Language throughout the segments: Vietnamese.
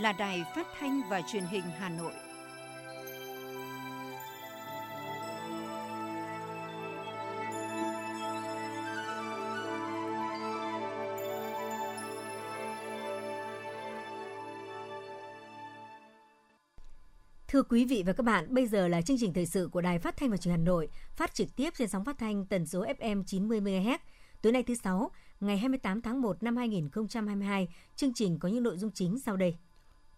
Là đài phát thanh và truyền hình Hà Nội. Thưa quý vị và các bạn, bây giờ là chương trình thời sự của Đài Phát thanh và Truyền hình Hà Nội, phát trực tiếp trên sóng phát thanh tần số FM 90 MHz. Tối nay thứ sáu, ngày 28 tháng 1 năm 2022, chương trình có những nội dung chính sau đây.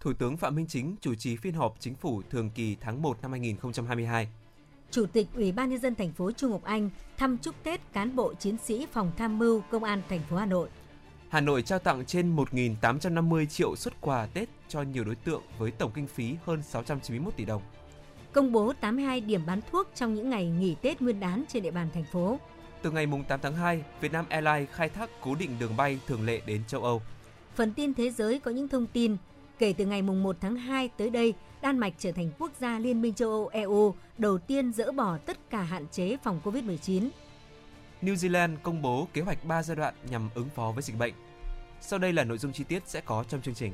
Thủ tướng Phạm Minh Chính chủ trì phiên họp chính phủ thường kỳ tháng 1 năm 2022. Chủ tịch Ủy ban nhân dân thành phố Trung Ngọc Anh thăm chúc Tết cán bộ chiến sĩ phòng tham mưu Công an thành phố Hà Nội. Hà Nội trao tặng trên 1.850 triệu xuất quà Tết cho nhiều đối tượng với tổng kinh phí hơn 691 tỷ đồng. Công bố 82 điểm bán thuốc trong những ngày nghỉ Tết Nguyên đán trên địa bàn thành phố. Từ ngày 8 tháng 2, Vietnam Airlines khai thác cố định đường bay thường lệ đến châu Âu. Phần tin thế giới có những thông tin kể từ ngày 1 tháng 2 tới đây, Đan Mạch trở thành quốc gia Liên minh châu Âu EU đầu tiên dỡ bỏ tất cả hạn chế phòng COVID-19. New Zealand công bố kế hoạch 3 giai đoạn nhằm ứng phó với dịch bệnh. Sau đây là nội dung chi tiết sẽ có trong chương trình.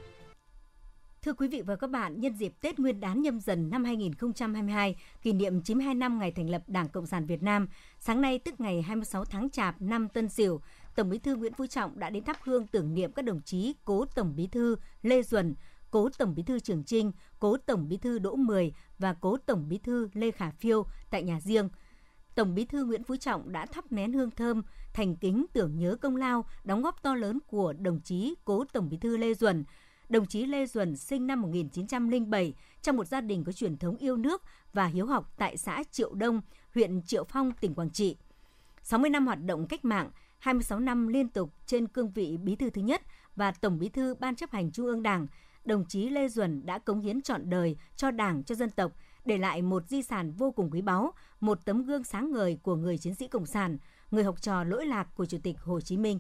Thưa quý vị và các bạn, nhân dịp Tết Nguyên đán nhâm dần năm 2022, kỷ niệm 92 năm ngày thành lập Đảng Cộng sản Việt Nam, sáng nay tức ngày 26 tháng Chạp năm Tân Sửu, Tổng Bí thư Nguyễn Phú Trọng đã đến thắp hương tưởng niệm các đồng chí Cố Tổng Bí thư Lê Duẩn, Cố Tổng Bí thư Trường Trinh, Cố Tổng Bí thư Đỗ Mười và Cố Tổng Bí thư Lê Khả Phiêu tại nhà riêng. Tổng Bí thư Nguyễn Phú Trọng đã thắp nén hương thơm, thành kính tưởng nhớ công lao, đóng góp to lớn của đồng chí Cố Tổng Bí thư Lê Duẩn. Đồng chí Lê Duẩn sinh năm 1907 trong một gia đình có truyền thống yêu nước và hiếu học tại xã Triệu Đông, huyện Triệu Phong, tỉnh Quảng Trị. 60 năm hoạt động cách mạng, 26 năm liên tục trên cương vị bí thư thứ nhất và tổng bí thư Ban chấp hành Trung ương Đảng, đồng chí Lê Duẩn đã cống hiến trọn đời cho Đảng, cho dân tộc, để lại một di sản vô cùng quý báu, một tấm gương sáng ngời của người chiến sĩ cộng sản, người học trò lỗi lạc của Chủ tịch Hồ Chí Minh.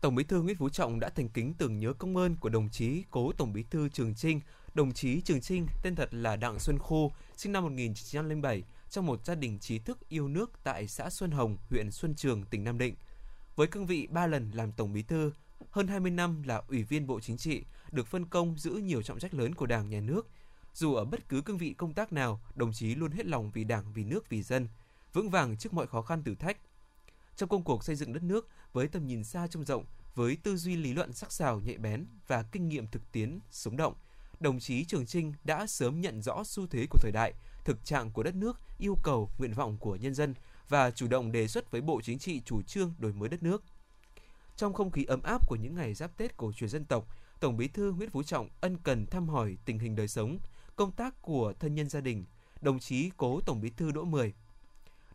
Tổng Bí thư Nguyễn Phú Trọng đã thành kính tưởng nhớ công ơn của đồng chí Cố Tổng Bí thư Trường Trinh. Đồng chí Trường Trinh tên thật là Đặng Xuân Khu, sinh năm 1907 trong một gia đình trí thức yêu nước tại xã Xuân Hồng, huyện Xuân Trường, tỉnh Nam Định. Với cương vị 3 lần làm Tổng Bí thư, hơn 20 năm là Ủy viên Bộ Chính trị, được phân công giữ nhiều trọng trách lớn của Đảng, Nhà nước. Dù ở bất cứ cương vị công tác nào, đồng chí luôn hết lòng vì Đảng, vì nước, vì dân, vững vàng trước mọi khó khăn thử thách. Trong công cuộc xây dựng đất nước, với tầm nhìn xa trông rộng, với tư duy lý luận sắc sảo nhạy bén và kinh nghiệm thực tiễn sống động, đồng chí Trường Trinh đã sớm nhận rõ xu thế của thời đại, thực trạng của đất nước, yêu cầu, nguyện vọng của nhân dân và chủ động đề xuất với Bộ Chính trị chủ trương đổi mới đất nước. Trong không khí ấm áp của những ngày giáp Tết cổ truyền dân tộc, Tổng Bí thư Nguyễn Phú Trọng ân cần thăm hỏi tình hình đời sống, công tác của thân nhân gia đình, đồng chí Cố Tổng Bí thư Đỗ Mười.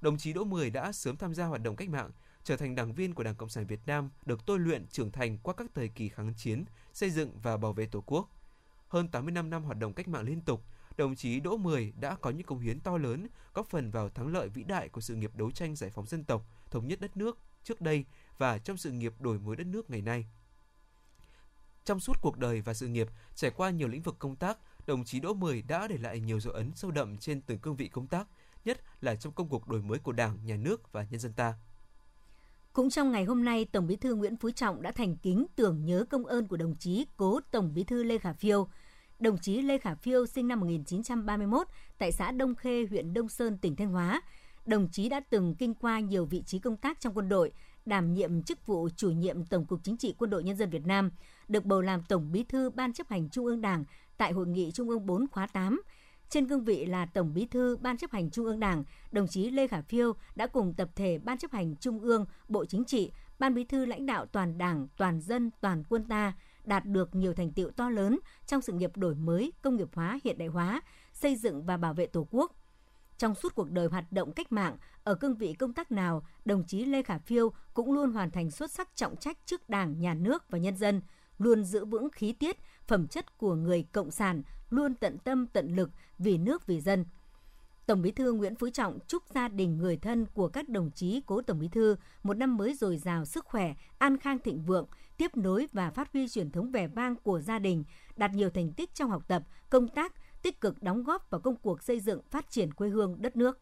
Đồng chí Đỗ Mười đã sớm tham gia hoạt động cách mạng, trở thành đảng viên của Đảng Cộng sản Việt Nam, được tôi luyện trưởng thành qua các thời kỳ kháng chiến, xây dựng và bảo vệ Tổ quốc. Hơn 85 năm hoạt động cách mạng liên tục, đồng chí Đỗ Mười đã có những công hiến to lớn, góp phần vào thắng lợi vĩ đại của sự nghiệp đấu tranh giải phóng dân tộc, thống nhất đất nước trước đây và trong sự nghiệp đổi mới đất nước ngày nay. Trong suốt cuộc đời và sự nghiệp, trải qua nhiều lĩnh vực công tác, đồng chí Đỗ Mười đã để lại nhiều dấu ấn sâu đậm trên từng cương vị công tác, nhất là trong công cuộc đổi mới của Đảng, Nhà nước và nhân dân ta. Cũng trong ngày hôm nay, Tổng Bí thư Nguyễn Phú Trọng đã thành kính tưởng nhớ công ơn của đồng chí Cố Tổng Bí thư Lê Khả Phiêu. Đồng chí Lê Khả Phiêu sinh năm 1931 tại xã Đông Khê, huyện Đông Sơn, tỉnh Thanh Hóa. Đồng chí đã từng kinh qua nhiều vị trí công tác trong quân đội, đảm nhiệm chức vụ chủ nhiệm Tổng cục Chính trị Quân đội Nhân dân Việt Nam, được bầu làm Tổng Bí thư Ban chấp hành Trung ương Đảng tại Hội nghị Trung ương 4 khóa 8. Trên cương vị là Tổng Bí thư Ban chấp hành Trung ương Đảng, đồng chí Lê Khả Phiêu đã cùng tập thể Ban chấp hành Trung ương, Bộ Chính trị, Ban Bí thư lãnh đạo toàn Đảng, toàn dân, toàn quân ta đạt được nhiều thành tiệu to lớn trong sự nghiệp đổi mới, công nghiệp hóa, hiện đại hóa, xây dựng và bảo vệ Tổ quốc. Trong suốt cuộc đời hoạt động cách mạng, ở cương vị công tác nào, đồng chí Lê Khả Phiêu cũng luôn hoàn thành xuất sắc trọng trách trước Đảng, Nhà nước và nhân dân, luôn giữ vững khí tiết, phẩm chất của người cộng sản, luôn tận tâm tận lực vì nước vì dân. Tổng Bí thư Nguyễn Phú Trọng chúc gia đình người thân của các đồng chí cố Tổng Bí thư một năm mới dồi dào sức khỏe, an khang thịnh vượng, tiếp nối và phát huy truyền thống vẻ vang của gia đình, đạt nhiều thành tích trong học tập, công tác, tích cực đóng góp vào công cuộc xây dựng phát triển quê hương đất nước.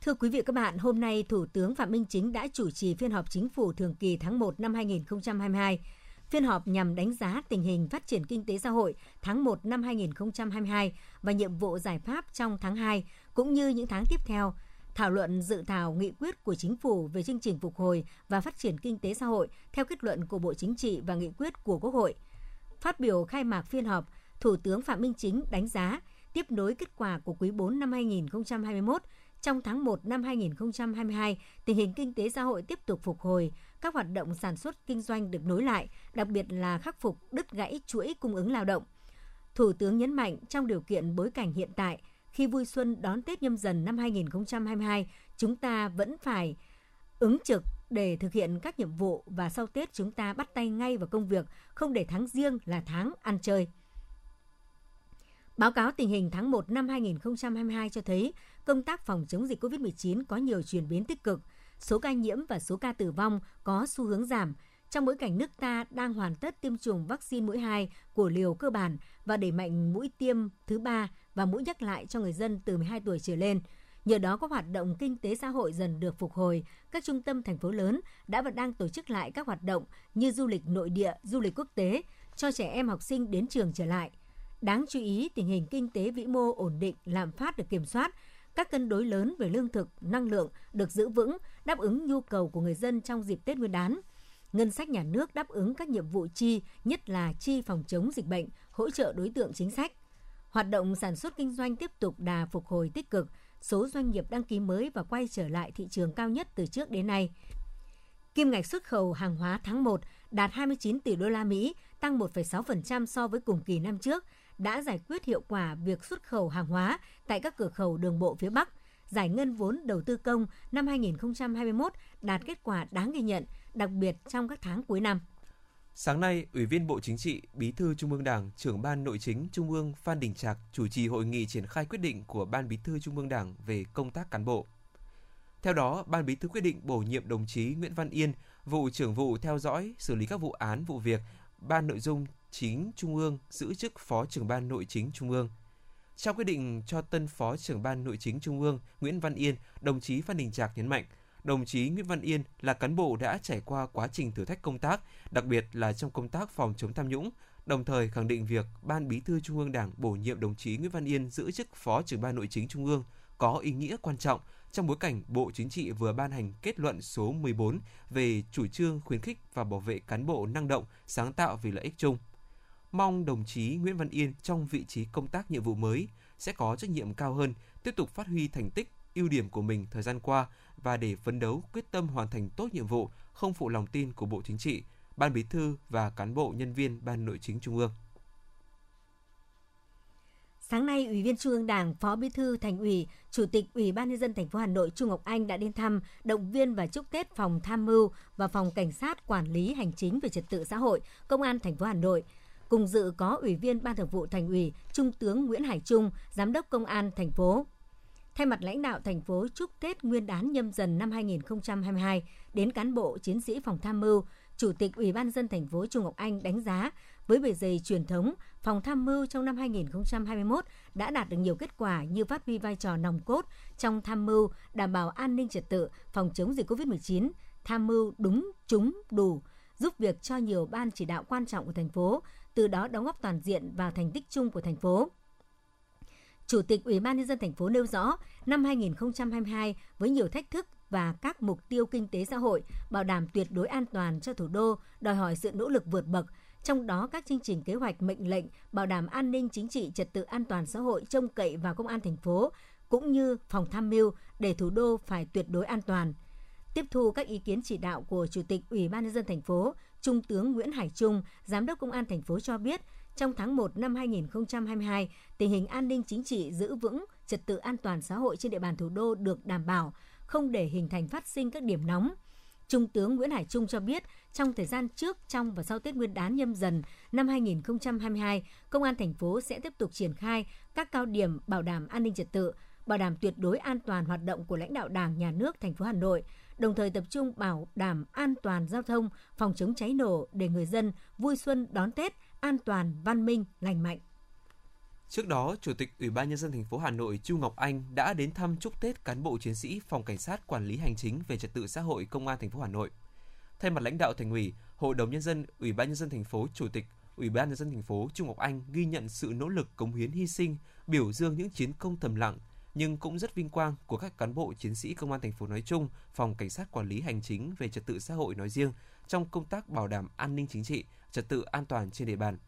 Thưa quý vị các bạn, hôm nay Thủ tướng Phạm Minh Chính đã chủ trì phiên họp chính phủ thường kỳ tháng 1 năm 2022. Phiên họp nhằm đánh giá tình hình phát triển kinh tế xã hội tháng 1 năm 2022 và nhiệm vụ giải pháp trong tháng 2 cũng như những tháng tiếp theo, thảo luận dự thảo nghị quyết của chính phủ về chương trình phục hồi và phát triển kinh tế xã hội theo kết luận của Bộ Chính trị và nghị quyết của Quốc hội. Phát biểu khai mạc phiên họp, Thủ tướng Phạm Minh Chính đánh giá tiếp nối kết quả của quý 4 năm 2021, trong tháng 1 năm 2022, tình hình kinh tế xã hội tiếp tục phục hồi, các hoạt động sản xuất kinh doanh được nối lại, đặc biệt là khắc phục đứt gãy chuỗi cung ứng lao động. Thủ tướng nhấn mạnh trong điều kiện bối cảnh hiện tại, khi vui xuân đón Tết nhâm dần năm 2022, chúng ta vẫn phải ứng trực để thực hiện các nhiệm vụ và sau Tết chúng ta bắt tay ngay vào công việc, không để tháng riêng là tháng ăn chơi. Báo cáo tình hình tháng 1 năm 2022 cho thấy công tác phòng chống dịch COVID-19 có nhiều chuyển biến tích cực, số ca nhiễm và số ca tử vong có xu hướng giảm, trong bối cảnh nước ta đang hoàn tất tiêm chủng vaccine mũi 2 của liều cơ bản và đẩy mạnh mũi tiêm thứ ba và mũi nhắc lại cho người dân từ 12 tuổi trở lên. Nhờ đó có hoạt động kinh tế xã hội dần được phục hồi, các trung tâm thành phố lớn đã và đang tổ chức lại các hoạt động như du lịch nội địa, du lịch quốc tế, cho trẻ em học sinh đến trường trở lại. Đáng chú ý, tình hình kinh tế vĩ mô ổn định, lạm phát được kiểm soát, các cân đối lớn về lương thực, năng lượng được giữ vững, đáp ứng nhu cầu của người dân trong dịp Tết Nguyên đán. Ngân sách nhà nước đáp ứng các nhiệm vụ chi, nhất là chi phòng chống dịch bệnh, hỗ trợ đối tượng chính sách. Hoạt động sản xuất kinh doanh tiếp tục đà phục hồi tích cực, số doanh nghiệp đăng ký mới và quay trở lại thị trường cao nhất từ trước đến nay. Kim ngạch xuất khẩu hàng hóa tháng 1 đạt 29 tỷ đô la Mỹ, tăng 1,6% so với cùng kỳ năm trước, đã giải quyết hiệu quả việc xuất khẩu hàng hóa tại các cửa khẩu đường bộ phía Bắc. Giải ngân vốn đầu tư công năm 2021 đạt kết quả đáng ghi nhận, đặc biệt trong các tháng cuối năm. Sáng nay, Ủy viên Bộ Chính trị, Bí thư Trung ương Đảng, trưởng Ban Nội chính Trung ương Phan Đình Trạc chủ trì hội nghị triển khai quyết định của Ban Bí thư Trung ương Đảng về công tác cán bộ. Theo đó, Ban Bí thư quyết định bổ nhiệm đồng chí Nguyễn Văn Yên, vụ trưởng vụ theo dõi, xử lý các vụ án, vụ việc, Ban Nội dung chính Trung ương giữ chức Phó trưởng Ban Nội chính Trung ương. Trong quyết định cho tân Phó trưởng Ban Nội chính Trung ương Nguyễn Văn Yên, đồng chí Phan Đình Trạc nhấn mạnh, đồng chí Nguyễn Văn Yên là cán bộ đã trải qua quá trình thử thách công tác, đặc biệt là trong công tác phòng chống tham nhũng, đồng thời khẳng định việc Ban Bí thư Trung ương Đảng bổ nhiệm đồng chí Nguyễn Văn Yên giữ chức Phó trưởng Ban Nội chính Trung ương có ý nghĩa quan trọng trong bối cảnh Bộ Chính trị vừa ban hành kết luận số 14 về chủ trương khuyến khích và bảo vệ cán bộ năng động, sáng tạo vì lợi ích chung mong đồng chí Nguyễn Văn Yên trong vị trí công tác nhiệm vụ mới sẽ có trách nhiệm cao hơn, tiếp tục phát huy thành tích, ưu điểm của mình thời gian qua và để phấn đấu quyết tâm hoàn thành tốt nhiệm vụ, không phụ lòng tin của Bộ Chính trị, Ban Bí thư và cán bộ nhân viên Ban Nội chính Trung ương. Sáng nay, Ủy viên Trung ương Đảng, Phó Bí thư Thành ủy, Chủ tịch Ủy ban nhân dân thành phố Hà Nội Trung Ngọc Anh đã đến thăm, động viên và chúc Tết phòng tham mưu và phòng cảnh sát quản lý hành chính về trật tự xã hội, Công an thành phố Hà Nội Cùng dự có Ủy viên Ban Thường vụ Thành ủy, Trung tướng Nguyễn Hải Trung, Giám đốc Công an thành phố. Thay mặt lãnh đạo thành phố chúc Tết Nguyên đán nhâm dần năm 2022 đến cán bộ chiến sĩ phòng tham mưu, Chủ tịch Ủy ban dân thành phố Trung Ngọc Anh đánh giá với bề dày truyền thống, phòng tham mưu trong năm 2021 đã đạt được nhiều kết quả như phát huy vai trò nòng cốt trong tham mưu, đảm bảo an ninh trật tự, phòng chống dịch COVID-19, tham mưu đúng, trúng, đủ, giúp việc cho nhiều ban chỉ đạo quan trọng của thành phố từ đó đóng góp toàn diện vào thành tích chung của thành phố. Chủ tịch Ủy ban nhân dân thành phố nêu rõ, năm 2022 với nhiều thách thức và các mục tiêu kinh tế xã hội, bảo đảm tuyệt đối an toàn cho thủ đô, đòi hỏi sự nỗ lực vượt bậc, trong đó các chương trình kế hoạch mệnh lệnh bảo đảm an ninh chính trị, trật tự an toàn xã hội trông cậy vào công an thành phố cũng như phòng tham mưu để thủ đô phải tuyệt đối an toàn. Tiếp thu các ý kiến chỉ đạo của Chủ tịch Ủy ban nhân dân thành phố, Trung tướng Nguyễn Hải Trung, Giám đốc Công an thành phố cho biết, trong tháng 1 năm 2022, tình hình an ninh chính trị giữ vững, trật tự an toàn xã hội trên địa bàn thủ đô được đảm bảo, không để hình thành phát sinh các điểm nóng. Trung tướng Nguyễn Hải Trung cho biết, trong thời gian trước, trong và sau Tết Nguyên đán nhâm dần năm 2022, Công an thành phố sẽ tiếp tục triển khai các cao điểm bảo đảm an ninh trật tự, bảo đảm tuyệt đối an toàn hoạt động của lãnh đạo Đảng, Nhà nước thành phố Hà Nội, đồng thời tập trung bảo đảm an toàn giao thông, phòng chống cháy nổ để người dân vui xuân đón Tết an toàn, văn minh, lành mạnh. Trước đó, Chủ tịch Ủy ban nhân dân thành phố Hà Nội Chu Ngọc Anh đã đến thăm chúc Tết cán bộ chiến sĩ Phòng Cảnh sát Quản lý hành chính về trật tự xã hội Công an thành phố Hà Nội. Thay mặt lãnh đạo thành ủy, Hội đồng nhân dân, Ủy ban nhân dân thành phố, Chủ tịch Ủy ban nhân dân thành phố Trung Ngọc Anh ghi nhận sự nỗ lực cống hiến hy sinh, biểu dương những chiến công thầm lặng nhưng cũng rất vinh quang của các cán bộ chiến sĩ công an thành phố nói chung, phòng cảnh sát quản lý hành chính về trật tự xã hội nói riêng trong công tác bảo đảm an ninh chính trị, trật tự an toàn trên địa bàn.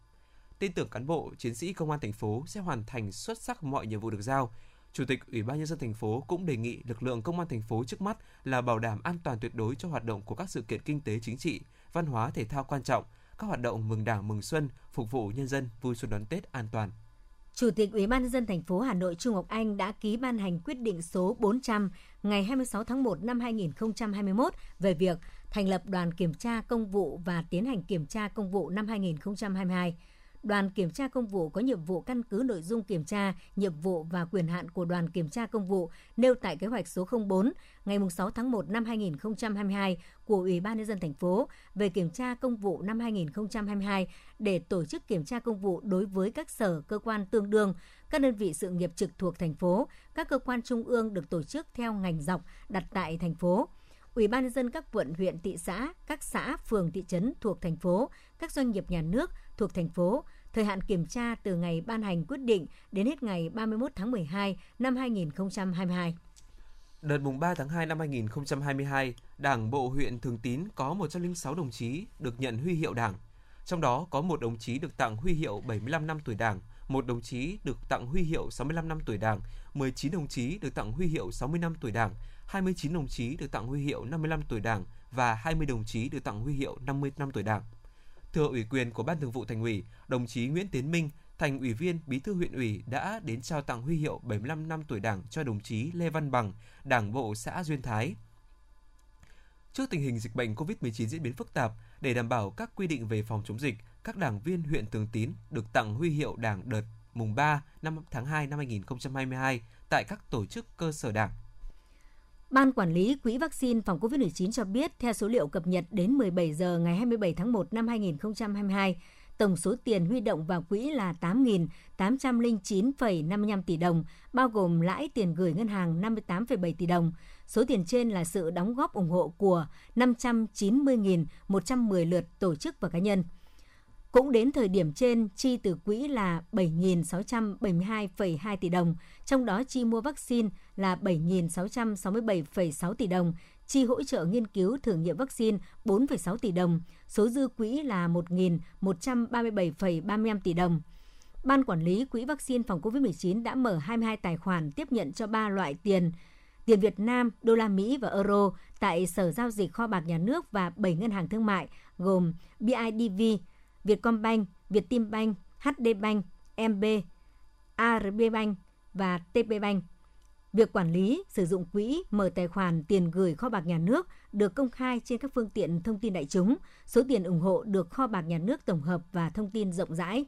Tin tưởng cán bộ chiến sĩ công an thành phố sẽ hoàn thành xuất sắc mọi nhiệm vụ được giao. Chủ tịch Ủy ban nhân dân thành phố cũng đề nghị lực lượng công an thành phố trước mắt là bảo đảm an toàn tuyệt đối cho hoạt động của các sự kiện kinh tế chính trị, văn hóa thể thao quan trọng, các hoạt động mừng Đảng mừng Xuân, phục vụ nhân dân vui xuân đón Tết an toàn. Chủ tịch Ủy ban nhân dân thành phố Hà Nội Trung Ngọc Anh đã ký ban hành quyết định số 400 ngày 26 tháng 1 năm 2021 về việc thành lập đoàn kiểm tra công vụ và tiến hành kiểm tra công vụ năm 2022 đoàn kiểm tra công vụ có nhiệm vụ căn cứ nội dung kiểm tra, nhiệm vụ và quyền hạn của đoàn kiểm tra công vụ nêu tại kế hoạch số 04 ngày 6 tháng 1 năm 2022 của Ủy ban nhân dân thành phố về kiểm tra công vụ năm 2022 để tổ chức kiểm tra công vụ đối với các sở, cơ quan tương đương, các đơn vị sự nghiệp trực thuộc thành phố, các cơ quan trung ương được tổ chức theo ngành dọc đặt tại thành phố. Ủy ban nhân dân các quận, huyện, thị xã, các xã, phường, thị trấn thuộc thành phố, các doanh nghiệp nhà nước thuộc thành phố, thời hạn kiểm tra từ ngày ban hành quyết định đến hết ngày 31 tháng 12 năm 2022. Đợt mùng 3 tháng 2 năm 2022, Đảng bộ huyện Thường Tín có 106 đồng chí được nhận huy hiệu Đảng. Trong đó có một đồng chí được tặng huy hiệu 75 năm tuổi Đảng, một đồng chí được tặng huy hiệu 65 năm tuổi Đảng, 19 đồng chí được tặng huy hiệu 60 năm tuổi Đảng, 29 đồng chí được tặng huy hiệu 55 tuổi Đảng và 20 đồng chí được tặng huy hiệu 50 năm tuổi Đảng. Thưa ủy quyền của Ban Thường vụ Thành ủy, đồng chí Nguyễn Tiến Minh, thành ủy viên, bí thư huyện ủy đã đến trao tặng huy hiệu 75 năm tuổi Đảng cho đồng chí Lê Văn Bằng, Đảng bộ xã Duyên Thái. Trước tình hình dịch bệnh COVID-19 diễn biến phức tạp, để đảm bảo các quy định về phòng chống dịch, các đảng viên huyện Thường Tín được tặng huy hiệu Đảng đợt mùng 3 năm tháng 2 năm 2022 tại các tổ chức cơ sở Đảng. Ban Quản lý Quỹ vaccine phòng COVID-19 cho biết, theo số liệu cập nhật đến 17 giờ ngày 27 tháng 1 năm 2022, tổng số tiền huy động vào quỹ là 8.809,55 tỷ đồng, bao gồm lãi tiền gửi ngân hàng 58,7 tỷ đồng. Số tiền trên là sự đóng góp ủng hộ của 590.110 lượt tổ chức và cá nhân. Cũng đến thời điểm trên, chi từ quỹ là 7.672,2 tỷ đồng, trong đó chi mua vaccine là 7.667,6 tỷ đồng, chi hỗ trợ nghiên cứu thử nghiệm vaccine 4,6 tỷ đồng, số dư quỹ là 1.137,35 tỷ đồng. Ban quản lý quỹ vaccine phòng COVID-19 đã mở 22 tài khoản tiếp nhận cho 3 loại tiền tiền Việt Nam, đô la Mỹ và euro tại Sở giao dịch kho bạc nhà nước và 7 ngân hàng thương mại gồm BIDV, Vietcombank, Vietinbank, HD Bank, MB, ARB Bank và TP Bank. Việc quản lý, sử dụng quỹ, mở tài khoản tiền gửi kho bạc nhà nước được công khai trên các phương tiện thông tin đại chúng. Số tiền ủng hộ được kho bạc nhà nước tổng hợp và thông tin rộng rãi.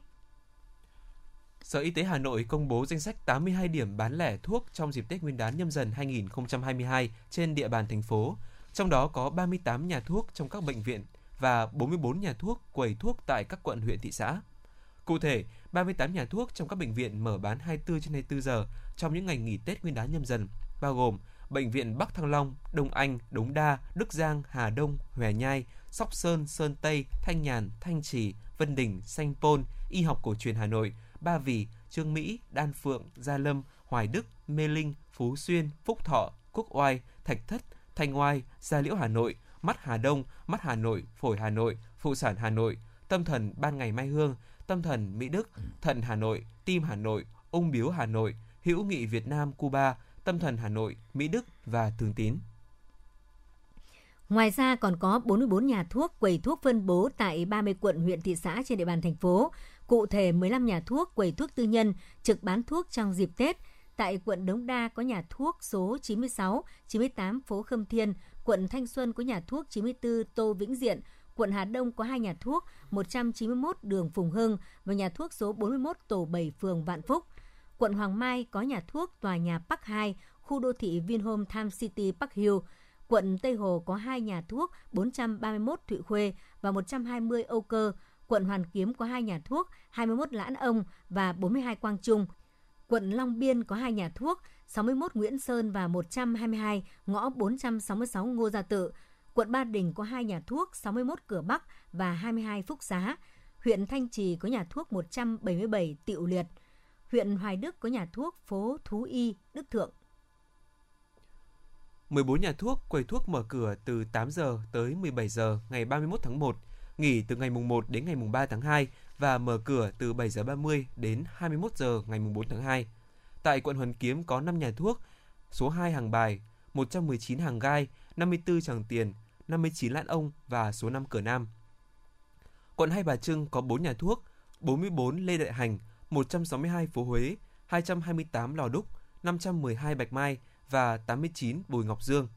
Sở Y tế Hà Nội công bố danh sách 82 điểm bán lẻ thuốc trong dịp Tết Nguyên đán nhâm dần 2022 trên địa bàn thành phố. Trong đó có 38 nhà thuốc trong các bệnh viện và 44 nhà thuốc quầy thuốc tại các quận huyện thị xã. Cụ thể, 38 nhà thuốc trong các bệnh viện mở bán 24 trên 24 giờ trong những ngày nghỉ Tết Nguyên đán nhâm dần, bao gồm Bệnh viện Bắc Thăng Long, Đông Anh, Đống Đa, Đức Giang, Hà Đông, Hòe Nhai, Sóc Sơn, Sơn Tây, Thanh Nhàn, Thanh Trì, Vân Đình, Sanh Pôn, Y học cổ truyền Hà Nội, Ba Vì, Trương Mỹ, Đan Phượng, Gia Lâm, Hoài Đức, Mê Linh, Phú Xuyên, Phúc Thọ, Quốc Oai, Thạch Thất, Thanh Oai, Gia Liễu Hà Nội, Mắt Hà Đông, Mắt Hà Nội, Phổi Hà Nội, Phụ sản Hà Nội, Tâm thần Ban ngày Mai Hương, Tâm thần Mỹ Đức, Thận Hà Nội, Tim Hà Nội, Ung biếu Hà Nội, Hữu nghị Việt Nam Cuba, Tâm thần Hà Nội, Mỹ Đức và Thường Tín. Ngoài ra còn có 44 nhà thuốc quầy thuốc phân bố tại 30 quận huyện thị xã trên địa bàn thành phố. Cụ thể 15 nhà thuốc quầy thuốc tư nhân trực bán thuốc trong dịp Tết. Tại quận Đống Đa có nhà thuốc số 96, 98 phố Khâm Thiên, quận Thanh Xuân có nhà thuốc 94 Tô Vĩnh Diện, quận Hà Đông có hai nhà thuốc 191 đường Phùng Hưng và nhà thuốc số 41 tổ 7 phường Vạn Phúc. Quận Hoàng Mai có nhà thuốc tòa nhà Park 2, khu đô thị Vinhome Time City Park Hill. Quận Tây Hồ có hai nhà thuốc 431 Thụy Khuê và 120 Âu Cơ. Quận Hoàn Kiếm có hai nhà thuốc 21 Lãn Ông và 42 Quang Trung. Quận Long Biên có hai nhà thuốc 61 Nguyễn Sơn và 122 ngõ 466 Ngô Gia Tự. Quận Ba Đình có 2 nhà thuốc, 61 cửa Bắc và 22 phúc xá. Huyện Thanh Trì có nhà thuốc 177 tiệu liệt. Huyện Hoài Đức có nhà thuốc phố Thú Y, Đức Thượng. 14 nhà thuốc, quầy thuốc mở cửa từ 8 giờ tới 17 giờ ngày 31 tháng 1, nghỉ từ ngày mùng 1 đến ngày mùng 3 tháng 2 và mở cửa từ 7 giờ 30 đến 21 giờ ngày mùng 4 tháng 2. Tại quận Hoàn Kiếm có 5 nhà thuốc, số 2 hàng bài, 119 hàng gai, 54 tràng tiền, 59 lãn ông và số 5 cửa Nam. Quận Hai Bà Trưng có 4 nhà thuốc, 44 Lê Đại Hành, 162 phố Huế, 228 Lò Đúc, 512 Bạch Mai và 89 Bùi Ngọc Dương.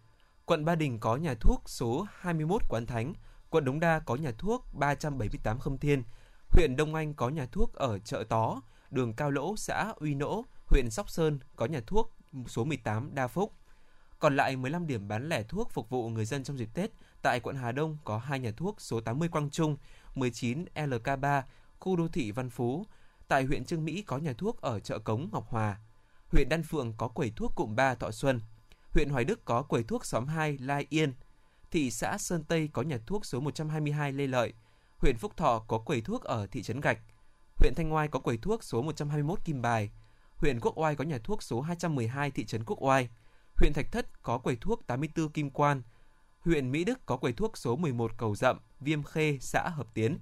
Quận Ba Đình có nhà thuốc số 21 Quán Thánh, quận Đống Đa có nhà thuốc 378 Khâm Thiên, huyện Đông Anh có nhà thuốc ở chợ Tó, đường Cao Lỗ, xã Uy Nỗ, huyện Sóc Sơn có nhà thuốc số 18 Đa Phúc. Còn lại 15 điểm bán lẻ thuốc phục vụ người dân trong dịp Tết, tại quận Hà Đông có hai nhà thuốc số 80 Quang Trung, 19 LK3, khu đô thị Văn Phú. Tại huyện Trương Mỹ có nhà thuốc ở chợ Cống Ngọc Hòa. Huyện Đan Phượng có quầy thuốc cụm 3 Thọ Xuân. Huyện Hoài Đức có quầy thuốc xóm 2 Lai Yên. Thị xã Sơn Tây có nhà thuốc số 122 Lê Lợi. Huyện Phúc Thọ có quầy thuốc ở thị trấn Gạch. Huyện Thanh Ngoai có quầy thuốc số 121 Kim Bài. Huyện Quốc Oai có nhà thuốc số 212 thị trấn Quốc Oai. Huyện Thạch Thất có quầy thuốc 84 Kim Quan. Huyện Mỹ Đức có quầy thuốc số 11 Cầu Dậm, Viêm Khê, xã Hợp Tiến.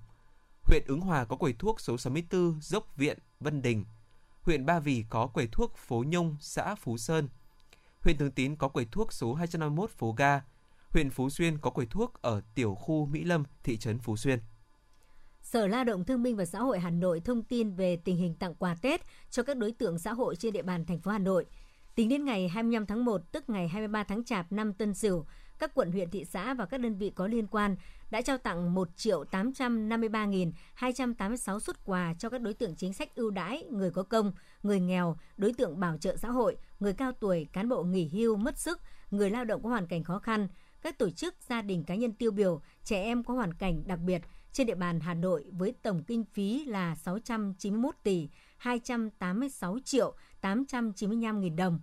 Huyện Ứng Hòa có quầy thuốc số 64 Dốc Viện, Vân Đình. Huyện Ba Vì có quầy thuốc phố Nhung, xã Phú Sơn. Huyện Thường Tín có quầy thuốc số 251 phố Ga. Huyện Phú Xuyên có quầy thuốc ở tiểu khu Mỹ Lâm, thị trấn Phú Xuyên. Sở Lao động Thương binh và Xã hội Hà Nội thông tin về tình hình tặng quà Tết cho các đối tượng xã hội trên địa bàn thành phố Hà Nội. Tính đến ngày 25 tháng 1, tức ngày 23 tháng Chạp năm Tân Sửu, các quận huyện thị xã và các đơn vị có liên quan đã trao tặng 1 triệu 853.286 xuất quà cho các đối tượng chính sách ưu đãi, người có công, người nghèo, đối tượng bảo trợ xã hội, người cao tuổi, cán bộ nghỉ hưu, mất sức, người lao động có hoàn cảnh khó khăn, các tổ chức, gia đình cá nhân tiêu biểu, trẻ em có hoàn cảnh đặc biệt trên địa bàn Hà Nội với tổng kinh phí là 691 tỷ 286 triệu 895 nghìn đồng.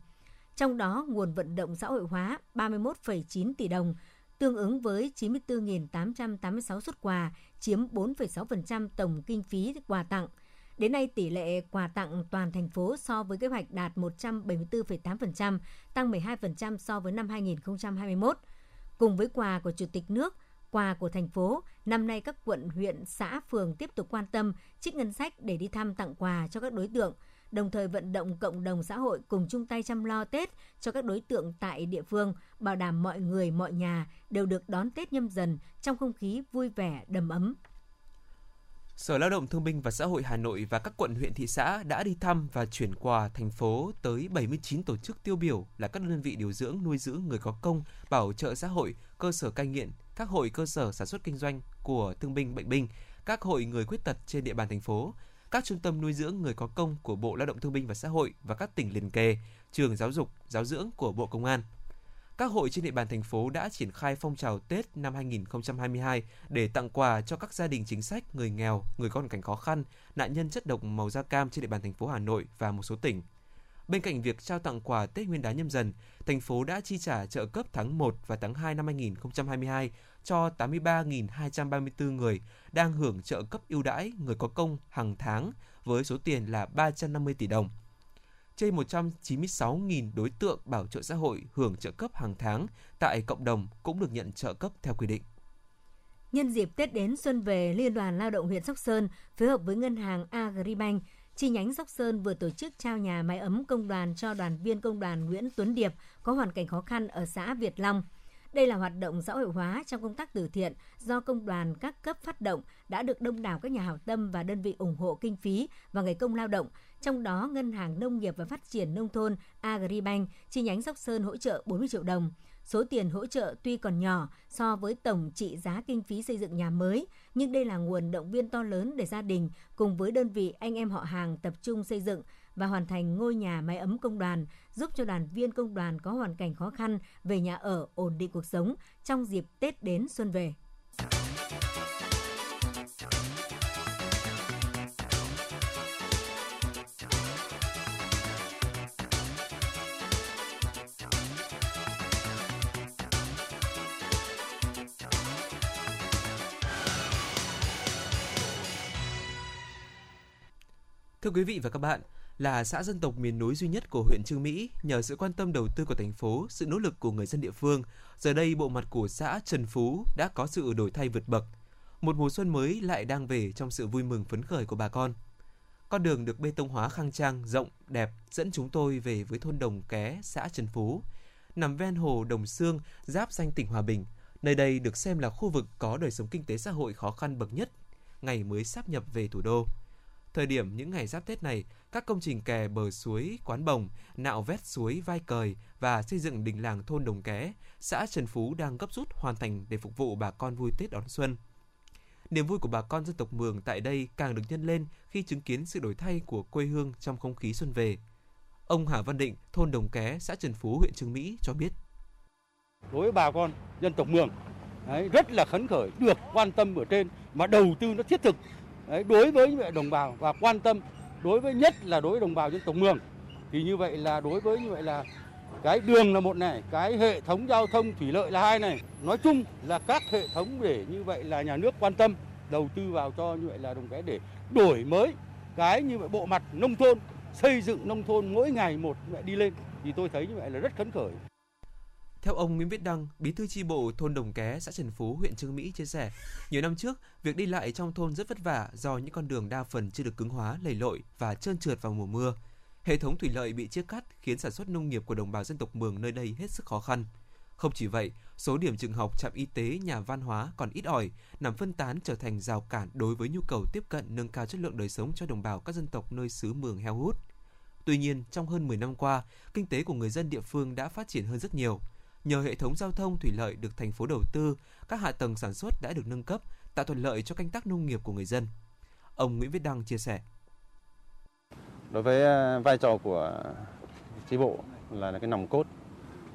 Trong đó, nguồn vận động xã hội hóa 31,9 tỷ đồng, tương ứng với 94.886 xuất quà, chiếm 4,6% tổng kinh phí quà tặng. Đến nay, tỷ lệ quà tặng toàn thành phố so với kế hoạch đạt 174,8%, tăng 12% so với năm 2021. Cùng với quà của Chủ tịch nước, quà của thành phố, năm nay các quận, huyện, xã, phường tiếp tục quan tâm trích ngân sách để đi thăm tặng quà cho các đối tượng – đồng thời vận động cộng đồng xã hội cùng chung tay chăm lo Tết cho các đối tượng tại địa phương, bảo đảm mọi người, mọi nhà đều được đón Tết nhâm dần trong không khí vui vẻ, đầm ấm. Sở Lao động Thương binh và Xã hội Hà Nội và các quận huyện thị xã đã đi thăm và chuyển quà thành phố tới 79 tổ chức tiêu biểu là các đơn vị điều dưỡng nuôi dưỡng người có công, bảo trợ xã hội, cơ sở cai nghiện, các hội cơ sở sản xuất kinh doanh của thương binh bệnh binh, các hội người khuyết tật trên địa bàn thành phố, các trung tâm nuôi dưỡng người có công của Bộ Lao động Thương binh và Xã hội và các tỉnh liền kề, trường giáo dục, giáo dưỡng của Bộ Công an. Các hội trên địa bàn thành phố đã triển khai phong trào Tết năm 2022 để tặng quà cho các gia đình chính sách, người nghèo, người có hoàn cảnh khó khăn, nạn nhân chất độc màu da cam trên địa bàn thành phố Hà Nội và một số tỉnh. Bên cạnh việc trao tặng quà Tết Nguyên đán nhâm dần, thành phố đã chi trả trợ cấp tháng 1 và tháng 2 năm 2022 cho 83.234 người đang hưởng trợ cấp ưu đãi người có công hàng tháng với số tiền là 350 tỷ đồng. Trên 196.000 đối tượng bảo trợ xã hội hưởng trợ cấp hàng tháng tại cộng đồng cũng được nhận trợ cấp theo quy định. Nhân dịp Tết đến xuân về, Liên đoàn Lao động huyện Sóc Sơn phối hợp với ngân hàng Agribank chi nhánh Sóc Sơn vừa tổ chức trao nhà máy ấm công đoàn cho đoàn viên công đoàn Nguyễn Tuấn Điệp có hoàn cảnh khó khăn ở xã Việt Long – đây là hoạt động xã hội hóa trong công tác từ thiện do công đoàn các cấp phát động đã được đông đảo các nhà hảo tâm và đơn vị ủng hộ kinh phí và ngày công lao động. Trong đó, Ngân hàng Nông nghiệp và Phát triển Nông thôn Agribank chi nhánh Sóc Sơn hỗ trợ 40 triệu đồng. Số tiền hỗ trợ tuy còn nhỏ so với tổng trị giá kinh phí xây dựng nhà mới, nhưng đây là nguồn động viên to lớn để gia đình cùng với đơn vị anh em họ hàng tập trung xây dựng và hoàn thành ngôi nhà máy ấm công đoàn, giúp cho đoàn viên công đoàn có hoàn cảnh khó khăn về nhà ở ổn định cuộc sống trong dịp Tết đến xuân về. Thưa quý vị và các bạn, là xã dân tộc miền núi duy nhất của huyện Trương Mỹ, nhờ sự quan tâm đầu tư của thành phố, sự nỗ lực của người dân địa phương, giờ đây bộ mặt của xã Trần Phú đã có sự đổi thay vượt bậc. Một mùa xuân mới lại đang về trong sự vui mừng phấn khởi của bà con. Con đường được bê tông hóa khang trang, rộng, đẹp dẫn chúng tôi về với thôn Đồng Ké, xã Trần Phú. Nằm ven hồ Đồng Sương, giáp danh tỉnh Hòa Bình. Nơi đây được xem là khu vực có đời sống kinh tế xã hội khó khăn bậc nhất, ngày mới sắp nhập về thủ đô. Thời điểm những ngày giáp Tết này, các công trình kè bờ suối Quán Bồng, nạo vét suối Vai Cời và xây dựng đình làng thôn Đồng Ké, xã Trần Phú đang gấp rút hoàn thành để phục vụ bà con vui Tết đón xuân. Niềm vui của bà con dân tộc Mường tại đây càng được nhân lên khi chứng kiến sự đổi thay của quê hương trong không khí xuân về. Ông Hà Văn Định, thôn Đồng Ké, xã Trần Phú, huyện Trương Mỹ cho biết. Đối với bà con dân tộc Mường, đấy, rất là khấn khởi, được quan tâm ở trên mà đầu tư nó thiết thực đấy, đối với đồng bào và quan tâm đối với nhất là đối với đồng bào dân tộc Mường. Thì như vậy là đối với như vậy là cái đường là một này, cái hệ thống giao thông thủy lợi là hai này. Nói chung là các hệ thống để như vậy là nhà nước quan tâm đầu tư vào cho như vậy là đồng cái để đổi mới cái như vậy bộ mặt nông thôn, xây dựng nông thôn mỗi ngày một đi lên thì tôi thấy như vậy là rất phấn khởi. Theo ông Nguyễn Viết Đăng, bí thư chi bộ thôn Đồng Ké, xã Trần Phú, huyện Trương Mỹ chia sẻ, nhiều năm trước, việc đi lại trong thôn rất vất vả do những con đường đa phần chưa được cứng hóa, lầy lội và trơn trượt vào mùa mưa. Hệ thống thủy lợi bị chia cắt khiến sản xuất nông nghiệp của đồng bào dân tộc Mường nơi đây hết sức khó khăn. Không chỉ vậy, số điểm trường học, trạm y tế, nhà văn hóa còn ít ỏi, nằm phân tán trở thành rào cản đối với nhu cầu tiếp cận nâng cao chất lượng đời sống cho đồng bào các dân tộc nơi xứ Mường heo hút. Tuy nhiên, trong hơn 10 năm qua, kinh tế của người dân địa phương đã phát triển hơn rất nhiều. Nhờ hệ thống giao thông thủy lợi được thành phố đầu tư, các hạ tầng sản xuất đã được nâng cấp, tạo thuận lợi cho canh tác nông nghiệp của người dân. Ông Nguyễn Viết Đăng chia sẻ. Đối với à, vai trò của chi bộ là cái nòng cốt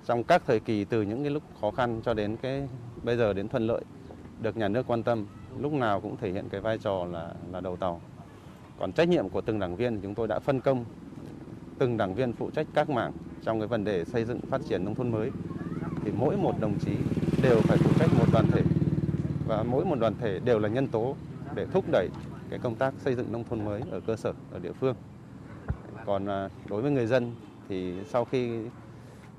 trong các thời kỳ từ những cái lúc khó khăn cho đến cái bây giờ đến thuận lợi được nhà nước quan tâm lúc nào cũng thể hiện cái vai trò là là đầu tàu còn trách nhiệm của từng đảng viên chúng tôi đã phân công từng đảng viên phụ trách các mảng trong cái vấn đề xây dựng phát triển nông thôn mới thì mỗi một đồng chí đều phải phụ trách một đoàn thể và mỗi một đoàn thể đều là nhân tố để thúc đẩy cái công tác xây dựng nông thôn mới ở cơ sở ở địa phương còn à, đối với người dân thì sau khi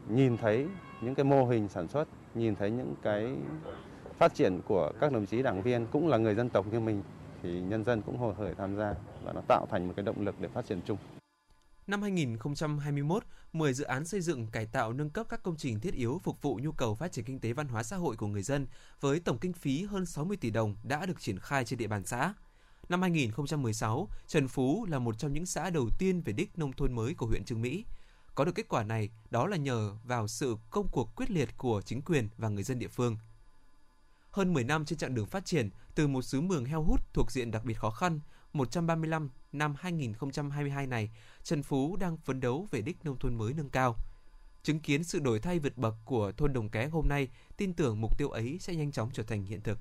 nhìn thấy những cái mô hình sản xuất, nhìn thấy những cái phát triển của các đồng chí đảng viên cũng là người dân tộc như mình thì nhân dân cũng hồ hởi tham gia và nó tạo thành một cái động lực để phát triển chung. Năm 2021, 10 dự án xây dựng, cải tạo, nâng cấp các công trình thiết yếu phục vụ nhu cầu phát triển kinh tế văn hóa xã hội của người dân với tổng kinh phí hơn 60 tỷ đồng đã được triển khai trên địa bàn xã. Năm 2016, Trần Phú là một trong những xã đầu tiên về đích nông thôn mới của huyện Trương Mỹ. Có được kết quả này đó là nhờ vào sự công cuộc quyết liệt của chính quyền và người dân địa phương. Hơn 10 năm trên chặng đường phát triển từ một xứ mường heo hút thuộc diện đặc biệt khó khăn, 135 năm 2022 này, Trần Phú đang phấn đấu về đích nông thôn mới nâng cao. Chứng kiến sự đổi thay vượt bậc của thôn Đồng Ké hôm nay, tin tưởng mục tiêu ấy sẽ nhanh chóng trở thành hiện thực.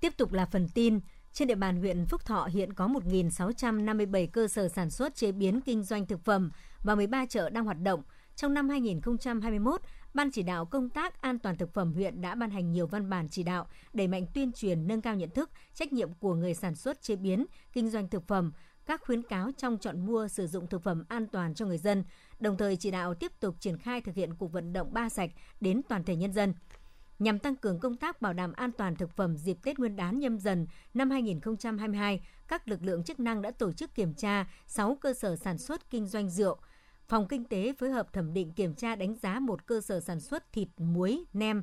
Tiếp tục là phần tin, trên địa bàn huyện Phúc Thọ hiện có 1.657 cơ sở sản xuất chế biến kinh doanh thực phẩm và 13 chợ đang hoạt động. Trong năm 2021, Ban chỉ đạo công tác an toàn thực phẩm huyện đã ban hành nhiều văn bản chỉ đạo đẩy mạnh tuyên truyền nâng cao nhận thức, trách nhiệm của người sản xuất chế biến, kinh doanh thực phẩm, các khuyến cáo trong chọn mua sử dụng thực phẩm an toàn cho người dân, đồng thời chỉ đạo tiếp tục triển khai thực hiện cuộc vận động ba sạch đến toàn thể nhân dân nhằm tăng cường công tác bảo đảm an toàn thực phẩm dịp Tết Nguyên đán nhâm dần năm 2022, các lực lượng chức năng đã tổ chức kiểm tra 6 cơ sở sản xuất kinh doanh rượu. Phòng Kinh tế phối hợp thẩm định kiểm tra đánh giá một cơ sở sản xuất thịt muối, nem.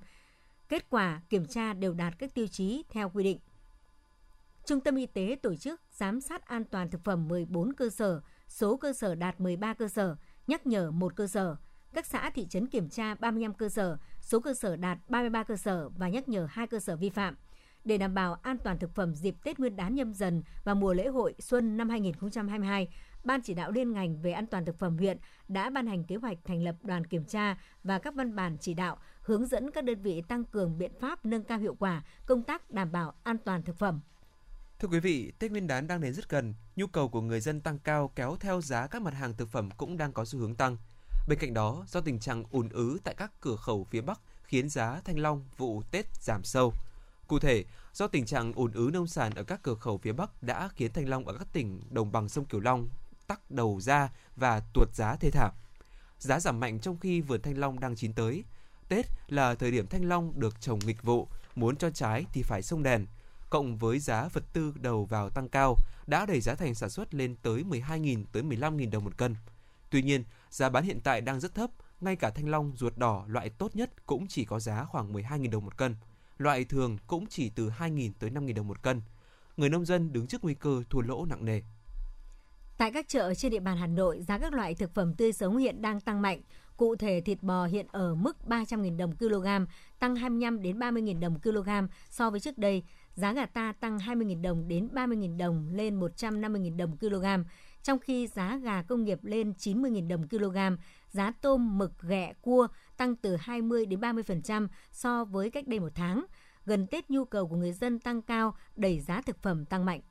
Kết quả kiểm tra đều đạt các tiêu chí theo quy định. Trung tâm Y tế tổ chức giám sát an toàn thực phẩm 14 cơ sở, số cơ sở đạt 13 cơ sở, nhắc nhở một cơ sở. Các xã thị trấn kiểm tra 35 cơ sở, số cơ sở đạt 33 cơ sở và nhắc nhở hai cơ sở vi phạm. Để đảm bảo an toàn thực phẩm dịp Tết Nguyên đán nhâm dần và mùa lễ hội xuân năm 2022, Ban chỉ đạo liên ngành về an toàn thực phẩm huyện đã ban hành kế hoạch thành lập đoàn kiểm tra và các văn bản chỉ đạo hướng dẫn các đơn vị tăng cường biện pháp nâng cao hiệu quả công tác đảm bảo an toàn thực phẩm. Thưa quý vị, Tết Nguyên đán đang đến rất gần, nhu cầu của người dân tăng cao kéo theo giá các mặt hàng thực phẩm cũng đang có xu hướng tăng. Bên cạnh đó, do tình trạng ùn ứ tại các cửa khẩu phía Bắc khiến giá thanh long vụ Tết giảm sâu. Cụ thể, Do tình trạng ùn ứ nông sản ở các cửa khẩu phía Bắc đã khiến thanh long ở các tỉnh đồng bằng sông Cửu Long tắc đầu ra và tuột giá thê thảm. Giá giảm mạnh trong khi vườn thanh long đang chín tới. Tết là thời điểm thanh long được trồng nghịch vụ, muốn cho trái thì phải sông đèn. Cộng với giá vật tư đầu vào tăng cao, đã đẩy giá thành sản xuất lên tới 12.000 tới 15.000 đồng một cân. Tuy nhiên, giá bán hiện tại đang rất thấp, ngay cả thanh long ruột đỏ loại tốt nhất cũng chỉ có giá khoảng 12.000 đồng một cân. Loại thường cũng chỉ từ 2.000 tới 5.000 đồng một cân. Người nông dân đứng trước nguy cơ thua lỗ nặng nề. Tại các chợ trên địa bàn Hà Nội, giá các loại thực phẩm tươi sống hiện đang tăng mạnh. Cụ thể, thịt bò hiện ở mức 300.000 đồng kg, tăng 25 đến 30.000 đồng kg so với trước đây. Giá gà ta tăng 20.000 đồng đến 30.000 đồng lên 150.000 đồng kg, trong khi giá gà công nghiệp lên 90.000 đồng kg, giá tôm, mực, ghẹ, cua tăng từ 20 đến 30% so với cách đây một tháng. Gần Tết nhu cầu của người dân tăng cao, đẩy giá thực phẩm tăng mạnh.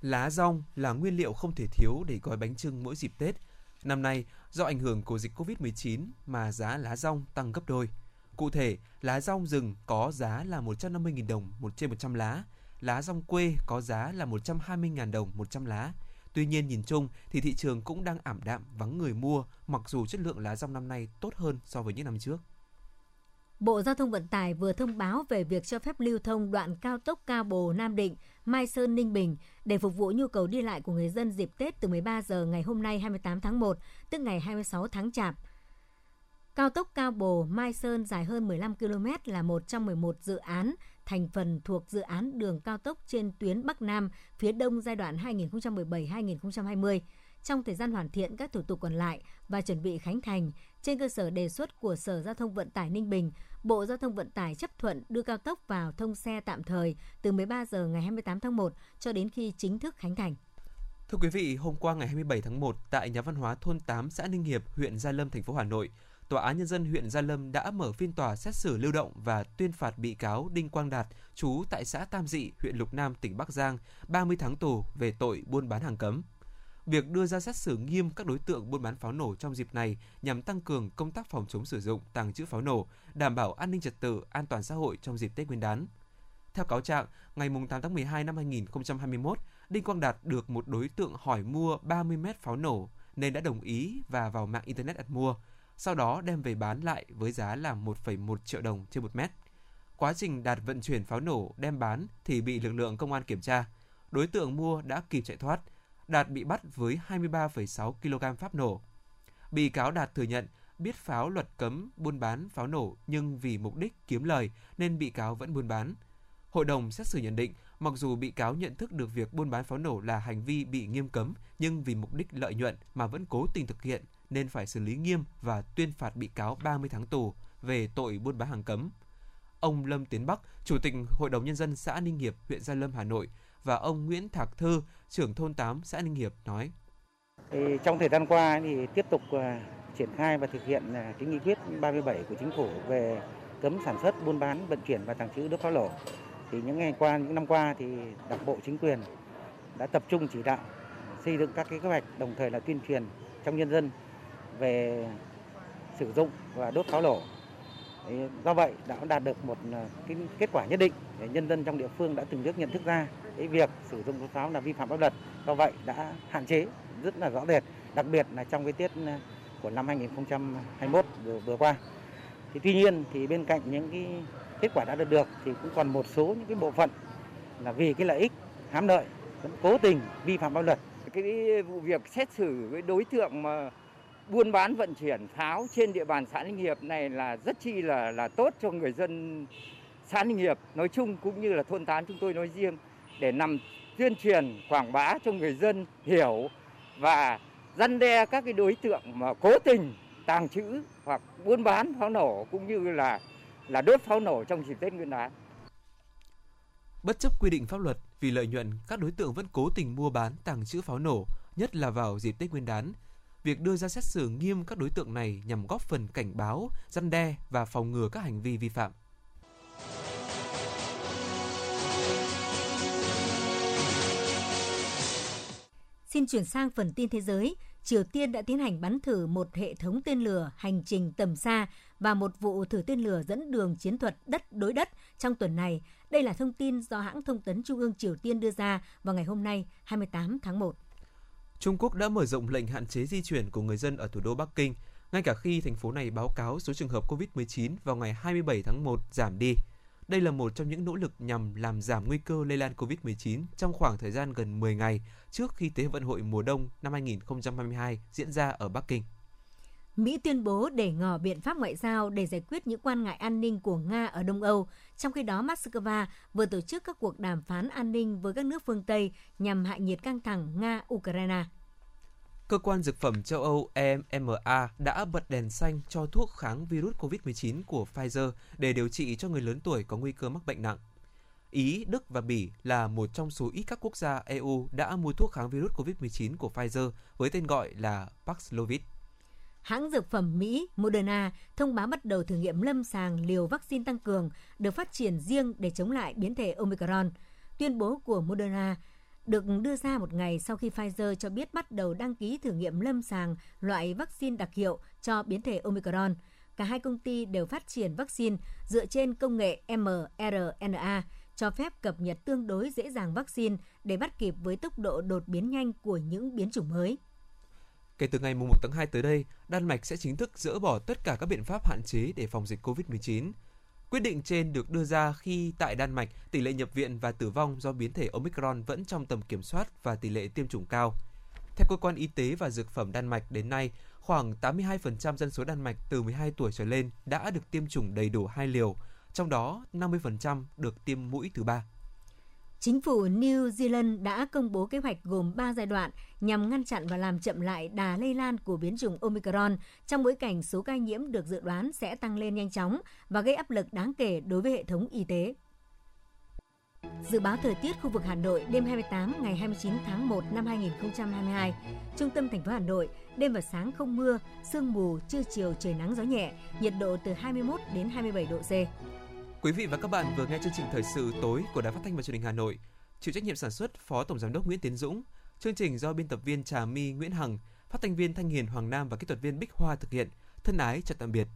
Lá rong là nguyên liệu không thể thiếu để gói bánh trưng mỗi dịp Tết. Năm nay, do ảnh hưởng của dịch Covid-19 mà giá lá rong tăng gấp đôi. Cụ thể, lá rong rừng có giá là 150.000 đồng một trên 100 lá, lá rong quê có giá là 120.000 đồng 100 lá. Tuy nhiên nhìn chung thì thị trường cũng đang ảm đạm vắng người mua mặc dù chất lượng lá rong năm nay tốt hơn so với những năm trước. Bộ Giao thông Vận tải vừa thông báo về việc cho phép lưu thông đoạn cao tốc Cao Bồ Nam Định, Mai Sơn Ninh Bình để phục vụ nhu cầu đi lại của người dân dịp Tết từ 13 giờ ngày hôm nay 28 tháng 1, tức ngày 26 tháng Chạp. Cao tốc Cao Bồ Mai Sơn dài hơn 15 km là một trong 11 dự án thành phần thuộc dự án đường cao tốc trên tuyến Bắc Nam phía Đông giai đoạn 2017-2020. Trong thời gian hoàn thiện các thủ tục còn lại và chuẩn bị khánh thành, trên cơ sở đề xuất của Sở Giao thông Vận tải Ninh Bình, Bộ Giao thông Vận tải chấp thuận đưa cao tốc vào thông xe tạm thời từ 13 giờ ngày 28 tháng 1 cho đến khi chính thức khánh thành. Thưa quý vị, hôm qua ngày 27 tháng 1 tại nhà văn hóa thôn 8 xã Ninh Hiệp, huyện Gia Lâm, thành phố Hà Nội, Tòa án nhân dân huyện Gia Lâm đã mở phiên tòa xét xử lưu động và tuyên phạt bị cáo Đinh Quang Đạt, chú tại xã Tam Dị, huyện Lục Nam, tỉnh Bắc Giang, 30 tháng tù về tội buôn bán hàng cấm. Việc đưa ra xét xử nghiêm các đối tượng buôn bán pháo nổ trong dịp này nhằm tăng cường công tác phòng chống sử dụng, tàng trữ pháo nổ, đảm bảo an ninh trật tự, an toàn xã hội trong dịp Tết Nguyên đán. Theo cáo trạng, ngày 8 tháng 12 năm 2021, Đinh Quang Đạt được một đối tượng hỏi mua 30 mét pháo nổ nên đã đồng ý và vào mạng Internet đặt mua – sau đó đem về bán lại với giá là 1,1 triệu đồng trên một mét. Quá trình Đạt vận chuyển pháo nổ đem bán thì bị lực lượng công an kiểm tra. Đối tượng mua đã kịp chạy thoát. Đạt bị bắt với 23,6 kg pháo nổ. Bị cáo Đạt thừa nhận biết pháo luật cấm buôn bán pháo nổ nhưng vì mục đích kiếm lời nên bị cáo vẫn buôn bán. Hội đồng xét xử nhận định, mặc dù bị cáo nhận thức được việc buôn bán pháo nổ là hành vi bị nghiêm cấm, nhưng vì mục đích lợi nhuận mà vẫn cố tình thực hiện nên phải xử lý nghiêm và tuyên phạt bị cáo 30 tháng tù về tội buôn bán hàng cấm. Ông Lâm Tiến Bắc, Chủ tịch Hội đồng Nhân dân xã Ninh Hiệp, huyện Gia Lâm, Hà Nội và ông Nguyễn Thạc Thư, trưởng thôn 8 xã Ninh Hiệp nói. Thì trong thời gian qua thì tiếp tục à, triển khai và thực hiện à, cái nghị quyết 37 của chính phủ về cấm sản xuất, buôn bán, vận chuyển và tàng trữ đốt pháo nổ. Thì những ngày qua, những năm qua thì Đảng bộ chính quyền đã tập trung chỉ đạo xây dựng các cái kế hoạch đồng thời là tuyên truyền trong nhân dân về sử dụng và đốt pháo nổ. Do vậy đã đạt được một ờ, cái kết quả nhất định để nhân dân trong địa phương đã từng bước nhận thức ra cái việc sử dụng đốt pháo là vi phạm pháp luật. Do vậy đã hạn chế rất là rõ rệt, đặc biệt là trong cái tiết ờ, của năm 2021 vừa, vừa qua. Thì tuy nhiên thì bên cạnh những cái kết quả đã được được thì cũng còn một số những cái bộ phận là vì cái lợi ích hám lợi vẫn cố tình vi phạm pháp luật. Cái vụ việc xét xử với đối tượng mà buôn bán vận chuyển pháo trên địa bàn xã Ninh Hiệp này là rất chi là là tốt cho người dân xã Ninh Hiệp nói chung cũng như là thôn tán chúng tôi nói riêng để nằm tuyên truyền quảng bá cho người dân hiểu và răn đe các cái đối tượng mà cố tình tàng trữ hoặc buôn bán pháo nổ cũng như là là đốt pháo nổ trong dịp Tết Nguyên đán. Bất chấp quy định pháp luật, vì lợi nhuận, các đối tượng vẫn cố tình mua bán, tàng trữ pháo nổ, nhất là vào dịp Tết Nguyên đán, việc đưa ra xét xử nghiêm các đối tượng này nhằm góp phần cảnh báo, răn đe và phòng ngừa các hành vi vi phạm. Xin chuyển sang phần tin thế giới. Triều Tiên đã tiến hành bắn thử một hệ thống tên lửa hành trình tầm xa và một vụ thử tên lửa dẫn đường chiến thuật đất đối đất trong tuần này. Đây là thông tin do hãng thông tấn Trung ương Triều Tiên đưa ra vào ngày hôm nay 28 tháng 1. Trung Quốc đã mở rộng lệnh hạn chế di chuyển của người dân ở thủ đô Bắc Kinh, ngay cả khi thành phố này báo cáo số trường hợp COVID-19 vào ngày 27 tháng 1 giảm đi. Đây là một trong những nỗ lực nhằm làm giảm nguy cơ lây lan COVID-19 trong khoảng thời gian gần 10 ngày trước khi Thế vận hội mùa đông năm 2022 diễn ra ở Bắc Kinh. Mỹ tuyên bố để ngỏ biện pháp ngoại giao để giải quyết những quan ngại an ninh của Nga ở Đông Âu, trong khi đó Moscow vừa tổ chức các cuộc đàm phán an ninh với các nước phương Tây nhằm hạ nhiệt căng thẳng Nga-Ukraine. Cơ quan Dược phẩm châu Âu EMA đã bật đèn xanh cho thuốc kháng virus COVID-19 của Pfizer để điều trị cho người lớn tuổi có nguy cơ mắc bệnh nặng. Ý, Đức và Bỉ là một trong số ít các quốc gia EU đã mua thuốc kháng virus COVID-19 của Pfizer với tên gọi là Paxlovid. Hãng dược phẩm Mỹ Moderna thông báo bắt đầu thử nghiệm lâm sàng liều vaccine tăng cường được phát triển riêng để chống lại biến thể Omicron. Tuyên bố của Moderna được đưa ra một ngày sau khi Pfizer cho biết bắt đầu đăng ký thử nghiệm lâm sàng loại vaccine đặc hiệu cho biến thể Omicron. Cả hai công ty đều phát triển vaccine dựa trên công nghệ mRNA, cho phép cập nhật tương đối dễ dàng vaccine để bắt kịp với tốc độ đột biến nhanh của những biến chủng mới. Kể từ ngày 1 tháng 2 tới đây, Đan Mạch sẽ chính thức dỡ bỏ tất cả các biện pháp hạn chế để phòng dịch COVID-19. Quyết định trên được đưa ra khi tại Đan Mạch, tỷ lệ nhập viện và tử vong do biến thể Omicron vẫn trong tầm kiểm soát và tỷ lệ tiêm chủng cao. Theo cơ quan y tế và dược phẩm Đan Mạch đến nay, khoảng 82% dân số Đan Mạch từ 12 tuổi trở lên đã được tiêm chủng đầy đủ hai liều, trong đó 50% được tiêm mũi thứ ba. Chính phủ New Zealand đã công bố kế hoạch gồm 3 giai đoạn nhằm ngăn chặn và làm chậm lại đà lây lan của biến chủng Omicron trong bối cảnh số ca nhiễm được dự đoán sẽ tăng lên nhanh chóng và gây áp lực đáng kể đối với hệ thống y tế. Dự báo thời tiết khu vực Hà Nội đêm 28 ngày 29 tháng 1 năm 2022. Trung tâm thành phố Hà Nội, đêm và sáng không mưa, sương mù, trưa chiều trời nắng gió nhẹ, nhiệt độ từ 21 đến 27 độ C. Quý vị và các bạn vừa nghe chương trình thời sự tối của Đài Phát thanh và Truyền hình Hà Nội. Chịu trách nhiệm sản xuất Phó Tổng giám đốc Nguyễn Tiến Dũng. Chương trình do biên tập viên Trà My Nguyễn Hằng, phát thanh viên Thanh Hiền Hoàng Nam và kỹ thuật viên Bích Hoa thực hiện. Thân ái chào tạm biệt.